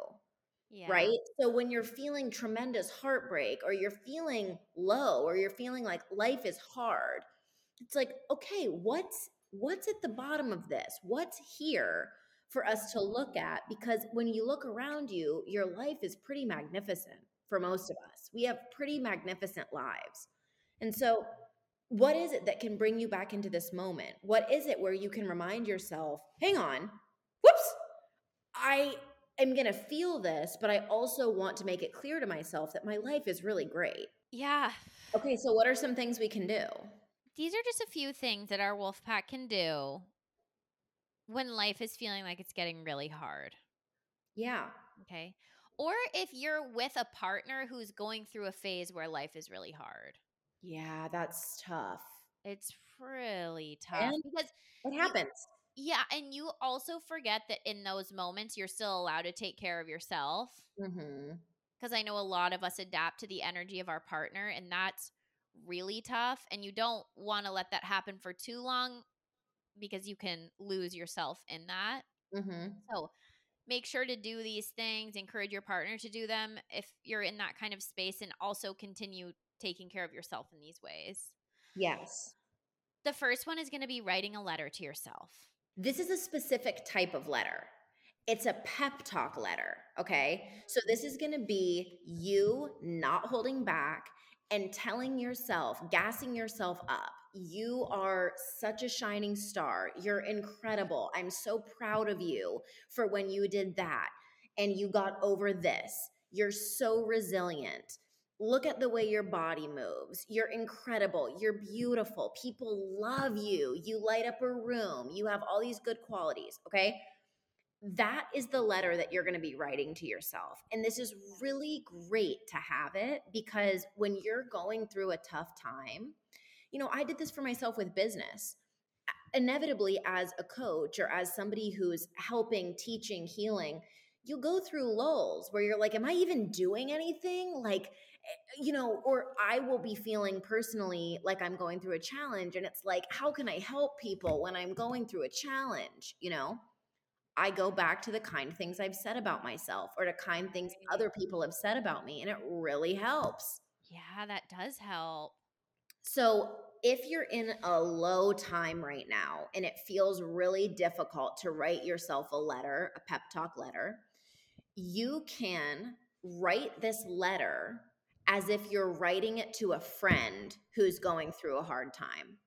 Yeah. right? So when you're feeling tremendous heartbreak or you're feeling low or you're feeling like life is hard, it's like, okay, what's what's at the bottom of this? What's here for us to look at because when you look around you, your life is pretty magnificent for most of us. We have pretty magnificent lives. And so what is it that can bring you back into this moment? What is it where you can remind yourself, hang on, whoops, I am going to feel this, but I also want to make it clear to myself that my life is really great. Yeah. Okay, so what are some things we can do? These are just a few things that our wolf pack can do when life is feeling like it's getting really hard. Yeah. Okay. Or if you're with a partner who's going through a phase where life is really hard. Yeah, that's tough. It's really tough And- because It happens. yeah, and you also forget that in those moments you're still allowed to take care of yourself Mm-hmm. because I know a lot of us adapt to the energy of our partner and that's really tough and you don't want to let that happen for too long because you can lose yourself in that. Mm-hmm. So make sure to do these things, encourage your partner to do them if you're in that kind of space, and also continue taking care of yourself in these ways. Yes. The first one is going to be writing a letter to yourself. This is a specific type of letter. It's a pep talk letter. Okay. So this is going to be you not holding back and telling yourself, gassing yourself up. You are such a shining star. You're incredible. I'm so proud of you for when you did that and you got over this. You're so resilient. Look at the way your body moves. You're incredible. You're beautiful. People love you. You light up a room. You have all these good qualities. Okay. That is the letter that you're going to be writing to yourself. And this is really great to have it because when you're going through a tough time, you know, I did this for myself with business. Inevitably, as a coach or as somebody who's helping, teaching, healing, you go through lulls where you're like, Am I even doing anything? Like, you know, or I will be feeling personally like I'm going through a challenge. And it's like, How can I help people when I'm going through a challenge? You know? I go back to the kind things I've said about myself or to kind things other people have said about me, and it really helps. Yeah, that does help. So, if you're in a low time right now and it feels really difficult to write yourself a letter, a pep talk letter, you can write this letter as if you're writing it to a friend who's going through a hard time.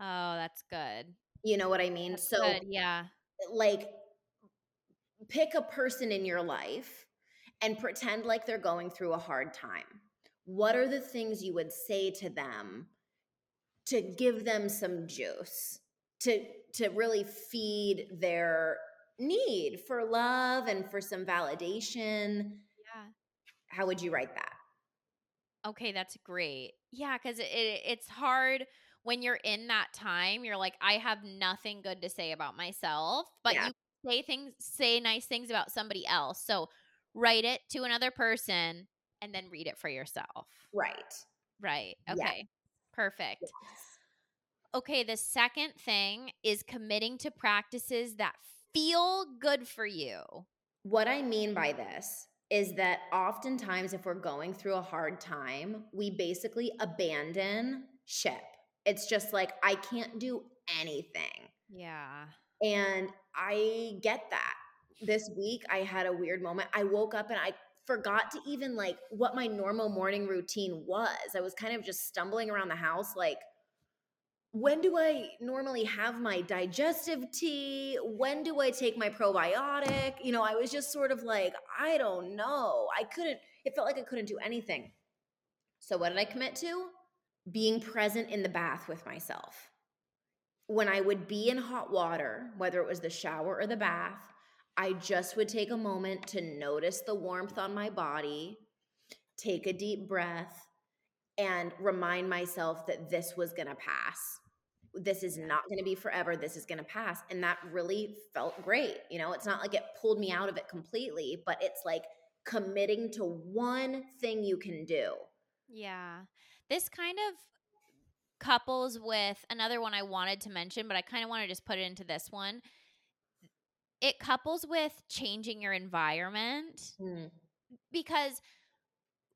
Oh, that's good. You know what I mean? That's so, good. Yeah. Like pick a person in your life and pretend like they're going through a hard time. What are the things you would say to them to give them some juice to to really feed their need for love and for some validation? Yeah. How would you write that? Okay, that's great. Yeah, because it, it, it's hard when you're in that time. You're like, I have nothing good to say about myself, but Yeah. you say things, say nice things about somebody else. So write it to another person and then read it for yourself. Right. Right. Yeah. Okay. Perfect. Okay, the second thing is committing to practices that feel good for you. What I mean by this is that oftentimes, if we're going through a hard time, we basically abandon ship. It's just like, I can't do anything. Yeah. And I get that. this week I had a weird moment. I woke up and I forgot to even like what my normal morning routine was. I was kind of just stumbling around the house like when do I normally have my digestive tea? When do I take my probiotic? You know, I was just sort of like, I don't know. I couldn't, it felt like I couldn't do anything. So, what did I commit to? Being present in the bath with myself. When I would be in hot water, whether it was the shower or the bath, I just would take a moment to notice the warmth on my body, take a deep breath, and remind myself that this was going to pass. This is not going to be forever. This is going to pass. And that really felt great. You know, it's not like it pulled me out of it completely, but it's like committing to one thing you can do. Yeah. This kind of couples with another one I wanted to mention, but I kind of want to just put it into this one. It couples with changing your environment Mm. because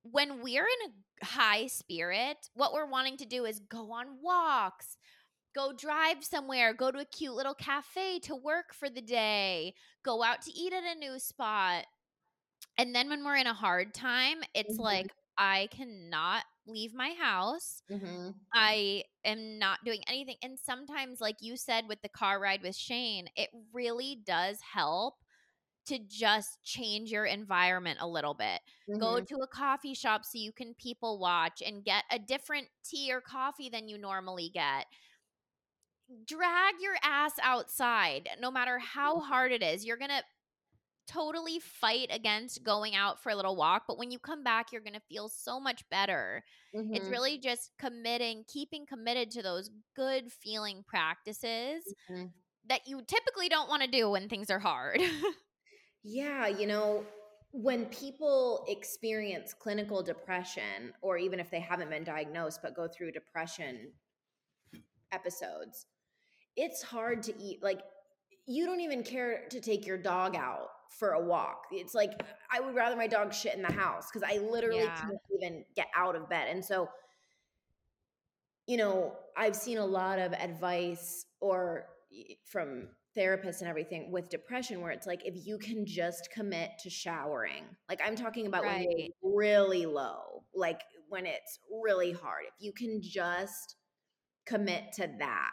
when we're in a high spirit, what we're wanting to do is go on walks, go drive somewhere, go to a cute little cafe to work for the day, go out to eat at a new spot. And then when we're in a hard time, it's Mhm. like, I cannot leave my house. hmm I am not doing anything. And sometimes, like you said with the car ride with Shane, it really does help to just change your environment a little bit. Go Mhm. to a coffee shop so you can people watch and get a different tea or coffee than you normally get. Drag your ass outside, no matter how hard it is. You're going to totally fight against going out for a little walk, but when you come back, you're going to feel so much better. It's Mhm. really just committing, keeping committed to those good feeling practices Mhm. that you typically don't want to do when things are hard. *laughs* Yeah, you know, when people experience clinical depression, or even if they haven't been diagnosed but go through depression episodes, it's hard to eat. Like, you don't even care to take your dog out for a walk. It's like, I would rather my dog shit in the house because I literally Yeah. can't even get out of bed. And so, you know, I've seen a lot of advice or from therapists and everything with depression where it's like if you can just commit to showering. Like I'm talking about when Right. you're really low, like when it's really hard. If you can just commit to that,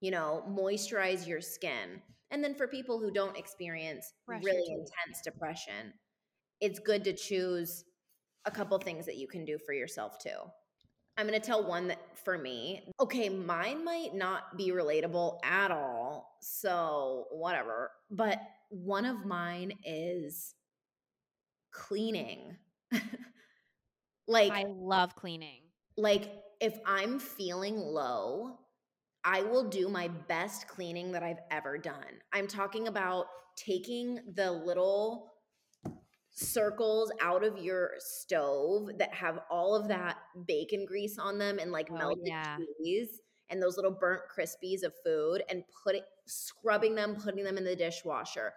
you know, moisturize your skin. And then for people who don't experience your really teeth. intense depression, it's good to choose a couple things that you can do for yourself too. I'm going to tell one that for me, okay, mine might not be relatable at all. So, whatever. But one of mine is cleaning. *laughs* like I love cleaning. like if I'm feeling low, I will do my best cleaning that I've ever done. I'm talking about taking the little circles out of your stove that have all of that bacon grease on them and like Oh, melted yeah. cheese and those little burnt crispies of food and putting scrubbing them, putting them in the dishwasher,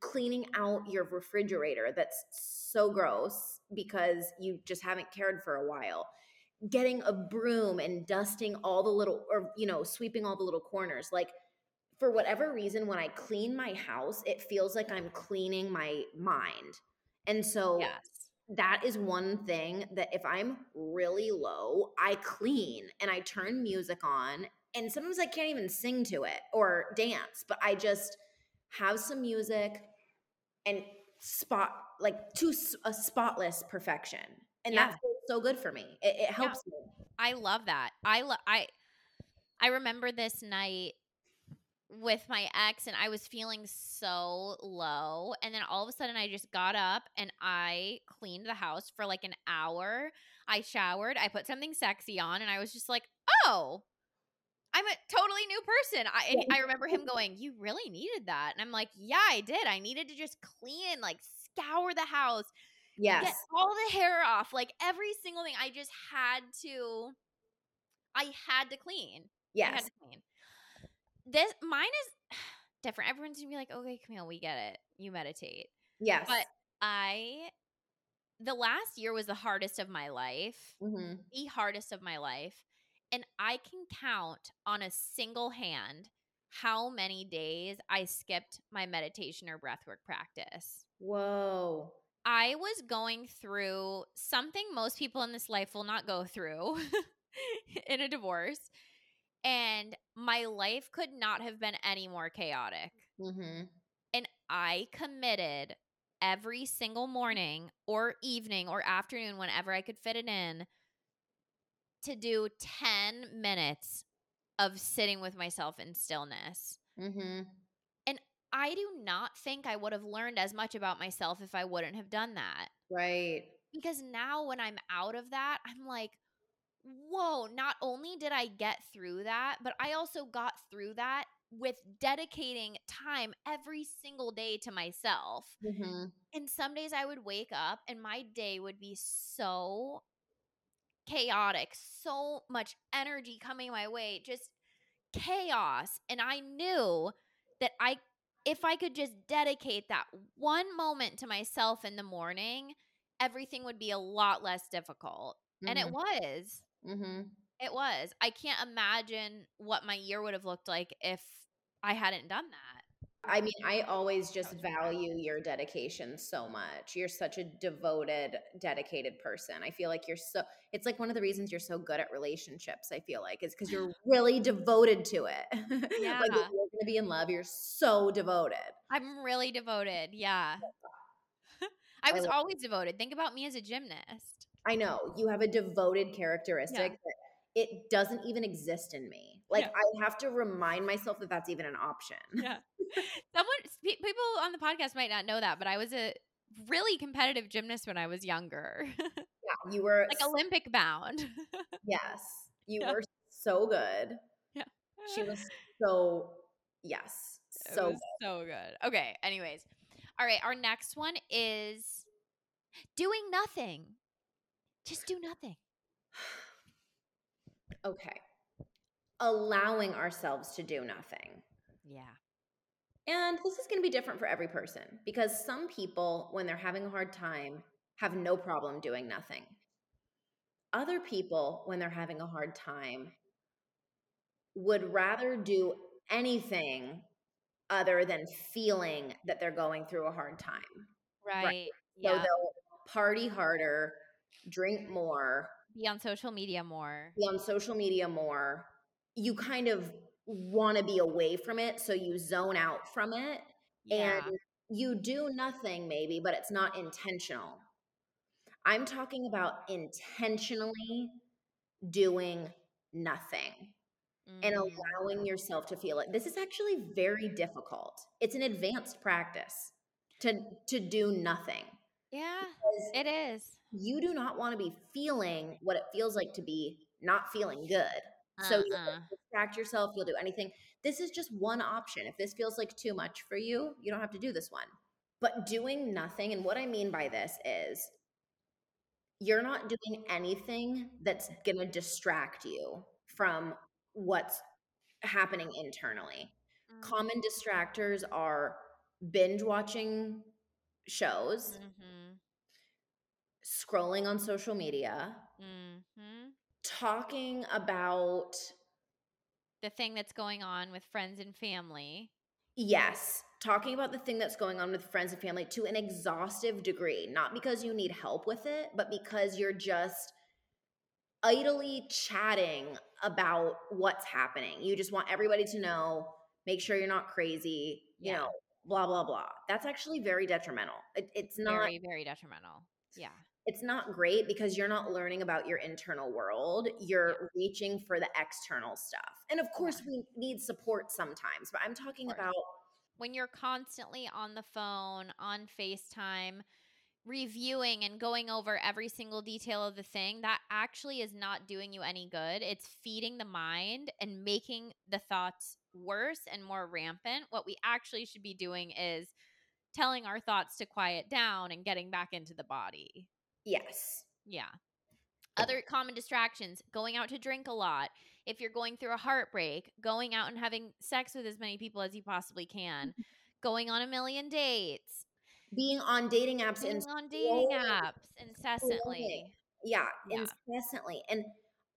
cleaning out your refrigerator that's so gross because you just haven't cared for a while getting a broom and dusting all the little or you know sweeping all the little corners like for whatever reason when i clean my house it feels like i'm cleaning my mind and so Yes. that is one thing that if i'm really low i clean and i turn music on and sometimes i can't even sing to it or dance but i just have some music and spot like to a spotless perfection and Yeah. that feels so good for me it, it helps me I love that. I lo- I I remember this night with my ex and I was feeling so low and then all of a sudden I just got up and I cleaned the house for like an hour. I showered, I put something sexy on and I was just like, "Oh, I'm a totally new person." I I remember him going, "You really needed that." And I'm like, "Yeah, I did. I needed to just clean, like scour the house, yes get all the hair off, like every single thing. I just had to. I had to clean. I had yes to clean. This mine is *sighs* different. Everyone's gonna be like, "Okay, Camille, we get it. You meditate." yes But I, the last year was the hardest of my life, Mhm. the hardest of my life, and I can count on a single hand how many days I skipped my meditation or breathwork practice. Whoa. I was going through something most people in this life will not go through *laughs* in a divorce. And my life could not have been any more chaotic. Mm-hmm. And I committed every single morning or evening or afternoon, whenever I could fit it in, to do 10 minutes of sitting with myself in stillness. Mm-hmm. I do not think I would have learned as much about myself if I wouldn't have done that. Right. Because now when I'm out of that, I'm like, whoa, not only did I get through that, but I also got through that with dedicating time every single day to myself. Mm-hmm. And some days I would wake up and my day would be so chaotic, so much energy coming my way, just chaos. And I knew that I if I could just dedicate that one moment to myself in the morning, everything would be a lot less difficult. Mm-hmm. And it Mm-hmm. was. mm-hmm. It was. I can't imagine what my year would have looked like if I hadn't done that. I mean, I always just value your dedication so much. You're such a devoted, dedicated person. I feel like you're so, it's like one of the reasons you're so good at relationships, I feel like, is because you're *laughs* really devoted to it. Yeah. *laughs* like, if you're going to be in love, you're so devoted. I'm really devoted. Yeah. *laughs* I was love- always devoted. Think about me as a gymnast. I know you have a devoted characteristic that it doesn't even exist in me. Like, Yeah. I have to remind myself that that's even an option. Yeah. Someone, people on the podcast might not know that, but I was a really competitive gymnast when I was younger, *laughs* Yeah, you were, like Olympic bound. *laughs* yes, you Yeah. were so good. Yeah, she was *laughs* so, yes, so was so good. Okay. Anyways, all right. Our next one is doing nothing. Just do nothing. *sighs* Okay. Allowing ourselves to do nothing. Yeah. And this is going to be different for every person because some people, when they're having a hard time, have no problem doing nothing. Other people, when they're having a hard time, would rather do anything other than feeling that they're going through a hard time. Right. So Yeah. they'll party harder, drink more, Be on social media more. be on social media more, you kind of want to be away from it. So you zone out from it Yeah. and you do nothing, maybe, but it's not intentional. I'm talking about intentionally doing nothing and Mhm. allowing yourself to feel it. This is actually very difficult. It's an advanced practice to to do nothing. Yeah. Because It is. you do not want to be feeling what it feels like to be not feeling good. So you'll Uh-uh. distract yourself, you'll do anything. This is just one option. If this feels like too much for you, you don't have to do this one. But doing nothing, and what I mean by this is you're not doing anything that's going to distract you from what's happening internally. Mm. Common distractors are binge watching shows, Mhm. scrolling on social media, Mhm. Talking about The thing that's going on with friends and family. Yes, talking about the thing that's going on with friends and family to an exhaustive degree, not because you need help with it, but because you're just idly chatting about what's happening. You just want everybody to mm-hmm. know, make sure you're not crazy, you Yeah. know, blah blah blah. That's actually very detrimental. It, it's not Very, very detrimental. Yeah. It's not great because you're not learning about your internal world. You're reaching for the external stuff. And of course, we need support sometimes, but I'm talking about When you're constantly on the phone, on FaceTime, reviewing and going over every single detail of the thing, that actually is not doing you any good. It's feeding the mind and making the thoughts worse and more rampant. What we actually should be doing is telling our thoughts to quiet down and getting back into the body. Yes. Yeah. Other common distractions going out to drink a lot. If you're going through a heartbreak, going out and having sex with as many people as you possibly can, *laughs* going on a million dates, Being on dating apps being and on dating apps incessantly. yeah, Yeah. incessantly. And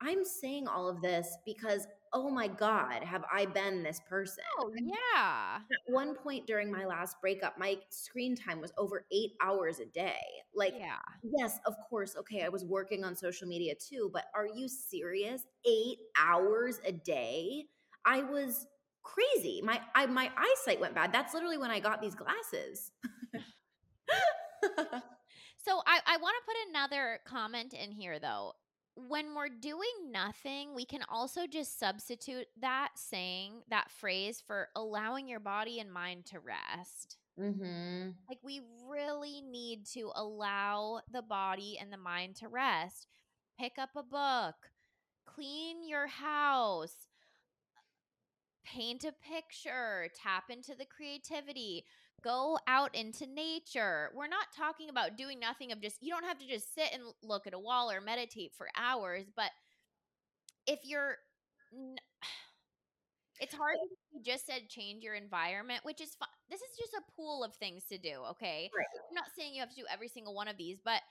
I'm saying all of this because oh my God, have I been this person? Oh, yeah. At one point during my last breakup, my screen time was over eight hours a day. Like, Yeah. yes, of course, okay, I was working on social media too, but are you serious? Eight hours a day? I was crazy. My I, my eyesight went bad. That's literally when I got these glasses. *laughs* So I, I want to put another comment in here though. When we're doing nothing, we can also just substitute that saying, that phrase for allowing your body and mind to rest. mm-hmm. Like we really need to allow the body and the mind to rest. Pick up a book, clean your house, paint a picture, tap into the creativity, go out into nature. We're not talking about doing nothing of just you don't have to just sit and look at a wall or meditate for hours, but if you're n- *sighs* it's hard if you just said change your environment, which is fun. This is just a pool of things to do, okay? Right. I'm not saying you have to do every single one of these, but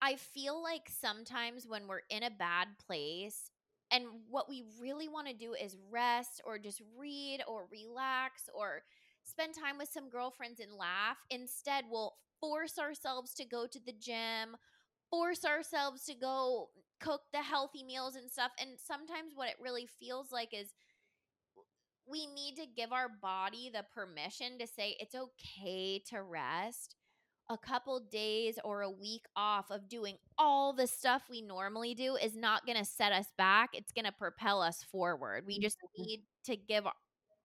I feel like sometimes when we're in a bad place and what we really want to do is rest or just read or relax or spend time with some girlfriends and laugh, instead we'll force ourselves to go to the gym, force ourselves to go cook the healthy meals and stuff. And sometimes what it really feels like is we need to give our body the permission to say it's okay to rest a couple days or a week off of doing all the stuff we normally do is not going to set us back it's going to propel us forward we just Mhm. need to give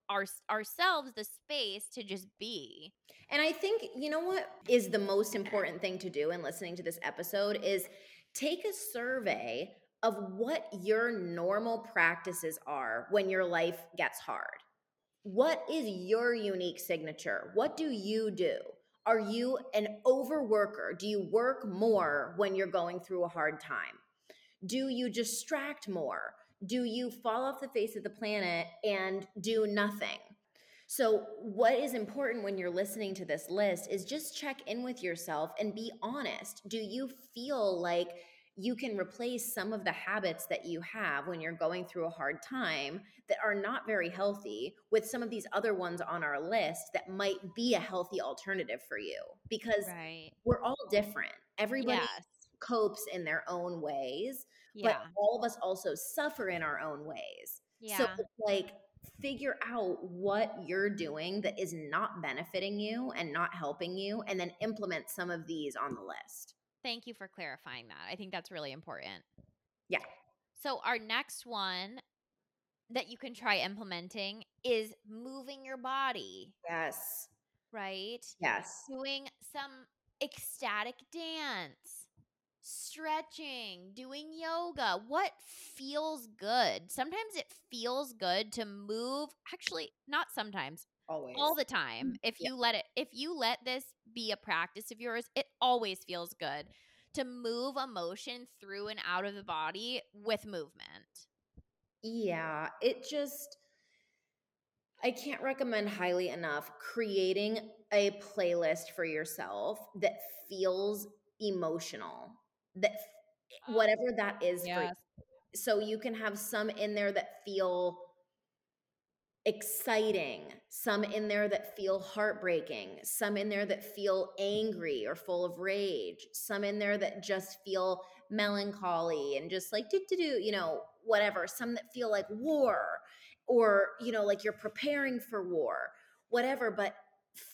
our ourselves the space to just be And I think, you know what is the most important thing to do in listening to this episode is take a survey of what your normal practices are when your life gets hard. What is your unique signature? What do you do? Are you an overworker? Do you work more when you're going through a hard time? Do you distract more? Do you fall off the face of the planet and do nothing? So, what is important when you're listening to this list is just check in with yourself and be honest. Do you feel like you can replace some of the habits that you have when you're going through a hard time that are not very healthy with some of these other ones on our list that might be a healthy alternative for you? Because right we're all different. Everybody yes copes in their own ways, yeah but all of us also suffer in our own ways. yeah So like figure out what you're doing that is not benefiting you and not helping you and then implement some of these on the list. thank you for clarifying that i think that's really important Yeah. so our next one that you can try implementing is moving your body Yes. right Yes. doing some ecstatic dance, stretching, doing yoga. What feels good? Sometimes it feels good to move. Actually, not sometimes. Always. All the time. Mm, if Yeah. you let it if you let this be a practice of yours, it always feels good to move emotion through and out of the body with movement. Yeah, it just I can't recommend highly enough creating a playlist for yourself that feels emotional. That eh, oh, whatever that is for you. So you can have some in there that feel exciting, some in there that feel heartbreaking, some in there that feel angry or full of rage, some in there that just feel melancholy and just like do do do, you know, whatever, some that feel like war or, you know, like you're preparing for war, whatever, but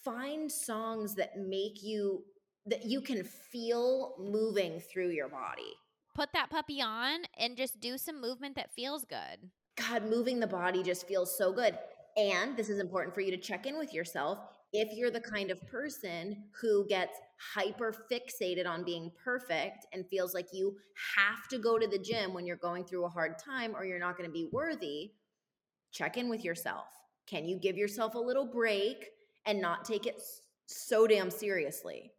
find songs that make you that you can feel moving through your body. Put that puppy on and just do some movement that feels good. God, moving the body just feels so good. And this is important for you to check in with yourself. If you're the kind of person who gets hyper fixated on being perfect and feels like you have to go to the gym when you're going through a hard time or you're not going to be worthy, check in with yourself. Can you give yourself a little break and not take it so damn seriously?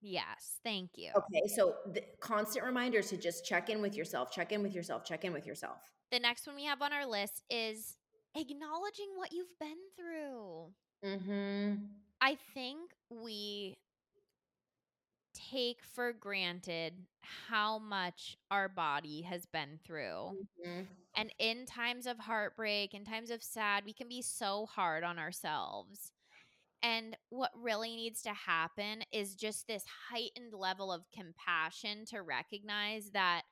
Yes, thank you. Okay, so the constant reminders to just check in with yourself, check in with yourself, check in with yourself. The next one we have on our list is acknowledging what you've been through. Mhm. I think we take for granted how much our body has been through. Mm-hmm. And in times of heartbreak, in times of sad, we can be so hard on ourselves. And what really needs to happen is just this heightened level of compassion to recognize that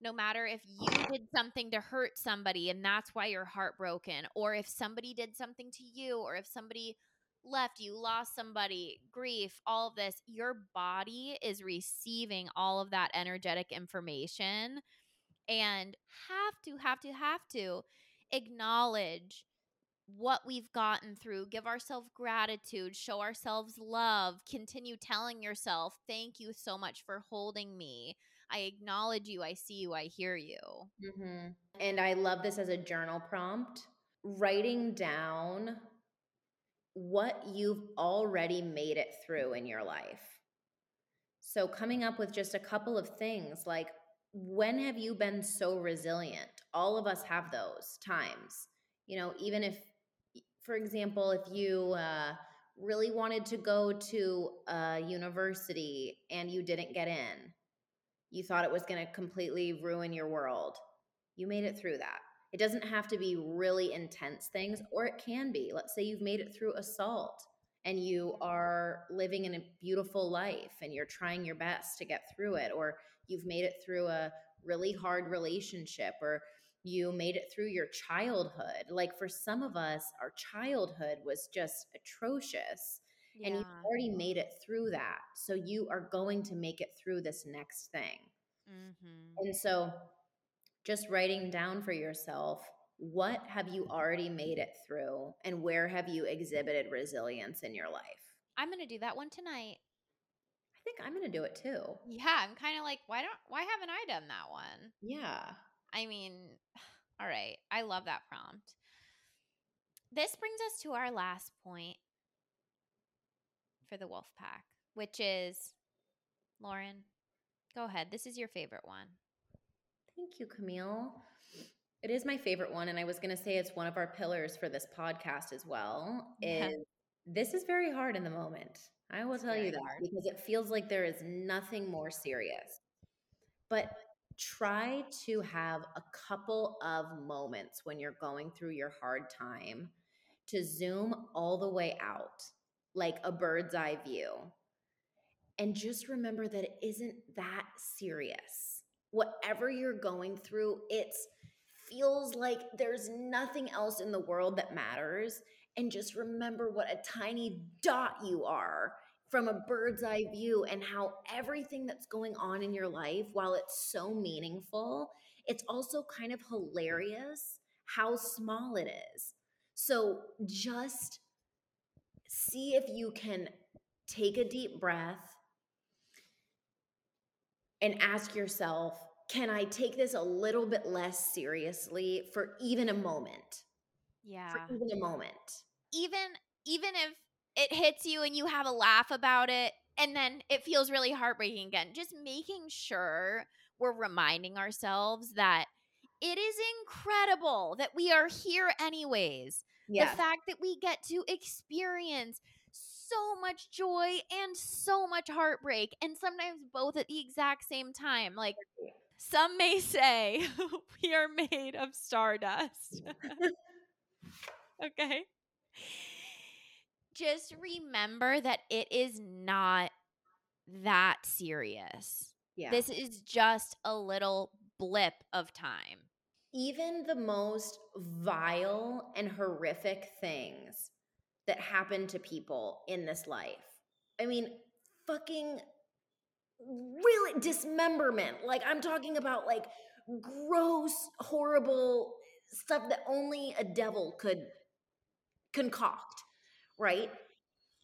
no matter if you did something to hurt somebody and that's why you're heartbroken, or if somebody did something to you, or if somebody left you, lost somebody, grief, all of this, your body is receiving all of that energetic information and have to, have to, have to acknowledge what we've gotten through, give ourselves gratitude, show ourselves love, continue telling yourself, Thank you so much for holding me. I acknowledge you, I see you, I hear you. Mm-hmm. And I love this as a journal prompt writing down what you've already made it through in your life. So, coming up with just a couple of things like, when have you been so resilient? All of us have those times. You know, even if, for example, if you uh, really wanted to go to a university and you didn't get in, you thought it was going to completely ruin your world. You made it through that. It doesn't have to be really intense things, or it can be. Let's say you've made it through assault and you are living in a beautiful life and you're trying your best to get through it, or you've made it through a really hard relationship, or you made it through your childhood. Like for some of us, our childhood was just atrocious. Yeah. And you've already made it through that. So you are going to make it through this next thing. Mm-hmm. And so just writing down for yourself what have you already made it through and where have you exhibited resilience in your life? I'm going to do that one tonight. I think I'm going to do it too. Yeah, I'm kind of like why don't why haven't I done that one? Yeah. I mean, all right. I love that prompt. This brings us to our last point for the wolf pack, which is Lauren, go ahead. This is your favorite one. Thank you, Camille. It is my favorite one, and I was going to say it's one of our pillars for this podcast as well. Yeah. Is this is very hard in the moment. I will it's tell you that hard. because it feels like there is nothing more serious. But try to have a couple of moments when you're going through your hard time to zoom all the way out, like a bird's eye view. And just remember that it isn't that serious whatever you're going through, it feels like there's nothing else in the world that matters. And just remember what a tiny dot you are from a bird's eye view and how everything that's going on in your life, while it's so meaningful, it's also kind of hilarious how small it is. So just see if you can take a deep breath and ask yourself, can I take this a little bit less seriously for even a moment? Yeah. For even a moment. Even even if it hits you and you have a laugh about it and then it feels really heartbreaking again, just making sure we're reminding ourselves that it is incredible that we are here anyways. Yes. The fact that we get to experience so much joy and so much heartbreak, and sometimes both at the exact same time. Like, some may say *laughs* we are made of stardust. *laughs* *laughs* okay. Just remember that it is not that serious. Yeah. This is just a little blip of time. Even the most vile and horrific things that happen to people in this life. I mean, fucking really dismemberment. Like, I'm talking about like gross, horrible stuff that only a devil could concoct, right?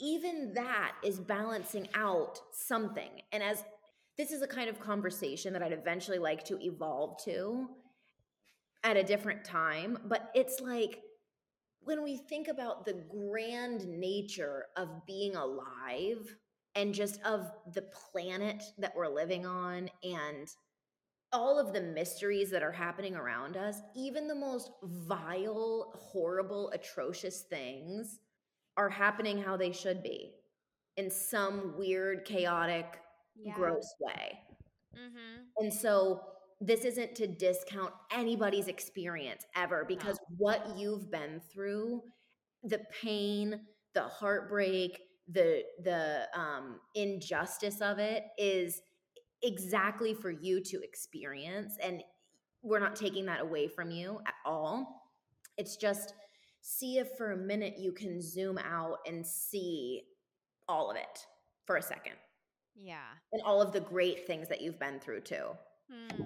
Even that is balancing out something. And as this is a kind of conversation that I'd eventually like to evolve to at a different time, but it's like when we think about the grand nature of being alive and just of the planet that we're living on and all of the mysteries that are happening around us, even the most vile, horrible, atrocious things are happening how they should be in some weird, chaotic Yeah. gross way. Mm-hmm. And so this isn't to discount anybody's experience ever because what you've been through, the pain, the heartbreak, the the um injustice of it is exactly for you to experience and we're not taking that away from you at all. It's just see if for a minute you can zoom out and see all of it for a second Yeah. and all of the great things that you've been through too. Hmm.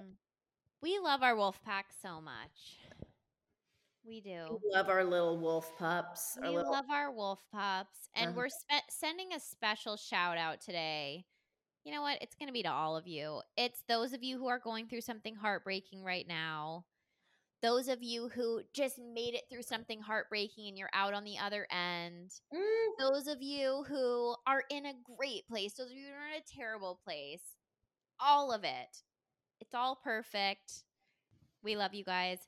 We love our wolf pack so much. We do. We love our little wolf pups. We little, love our wolf pups, and Uh-huh. we're spe- sending a special shout out today. You know what? It's going to be to all of you. It's those of you who are going through something heartbreaking right now. Those of you who just made it through something heartbreaking and you're out on the other end. Mm, Those of you who are in a great place. Those of you who are in a terrible place. All of it. It's all perfect. We love you guys.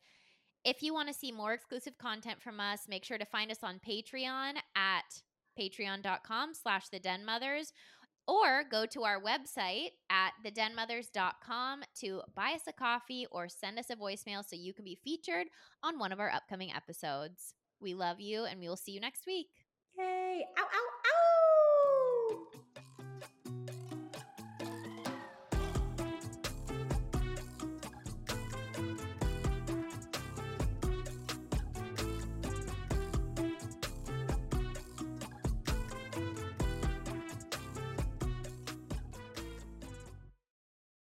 If you want to see more exclusive content from us, make sure to find us on Patreon at patreon.com slash the den mothers or go to our website at thedenmothers.com to buy us a coffee or send us a voicemail so you can be featured on one of our upcoming episodes. We love you and we will see you next week. yay. Ow! Ow, ow,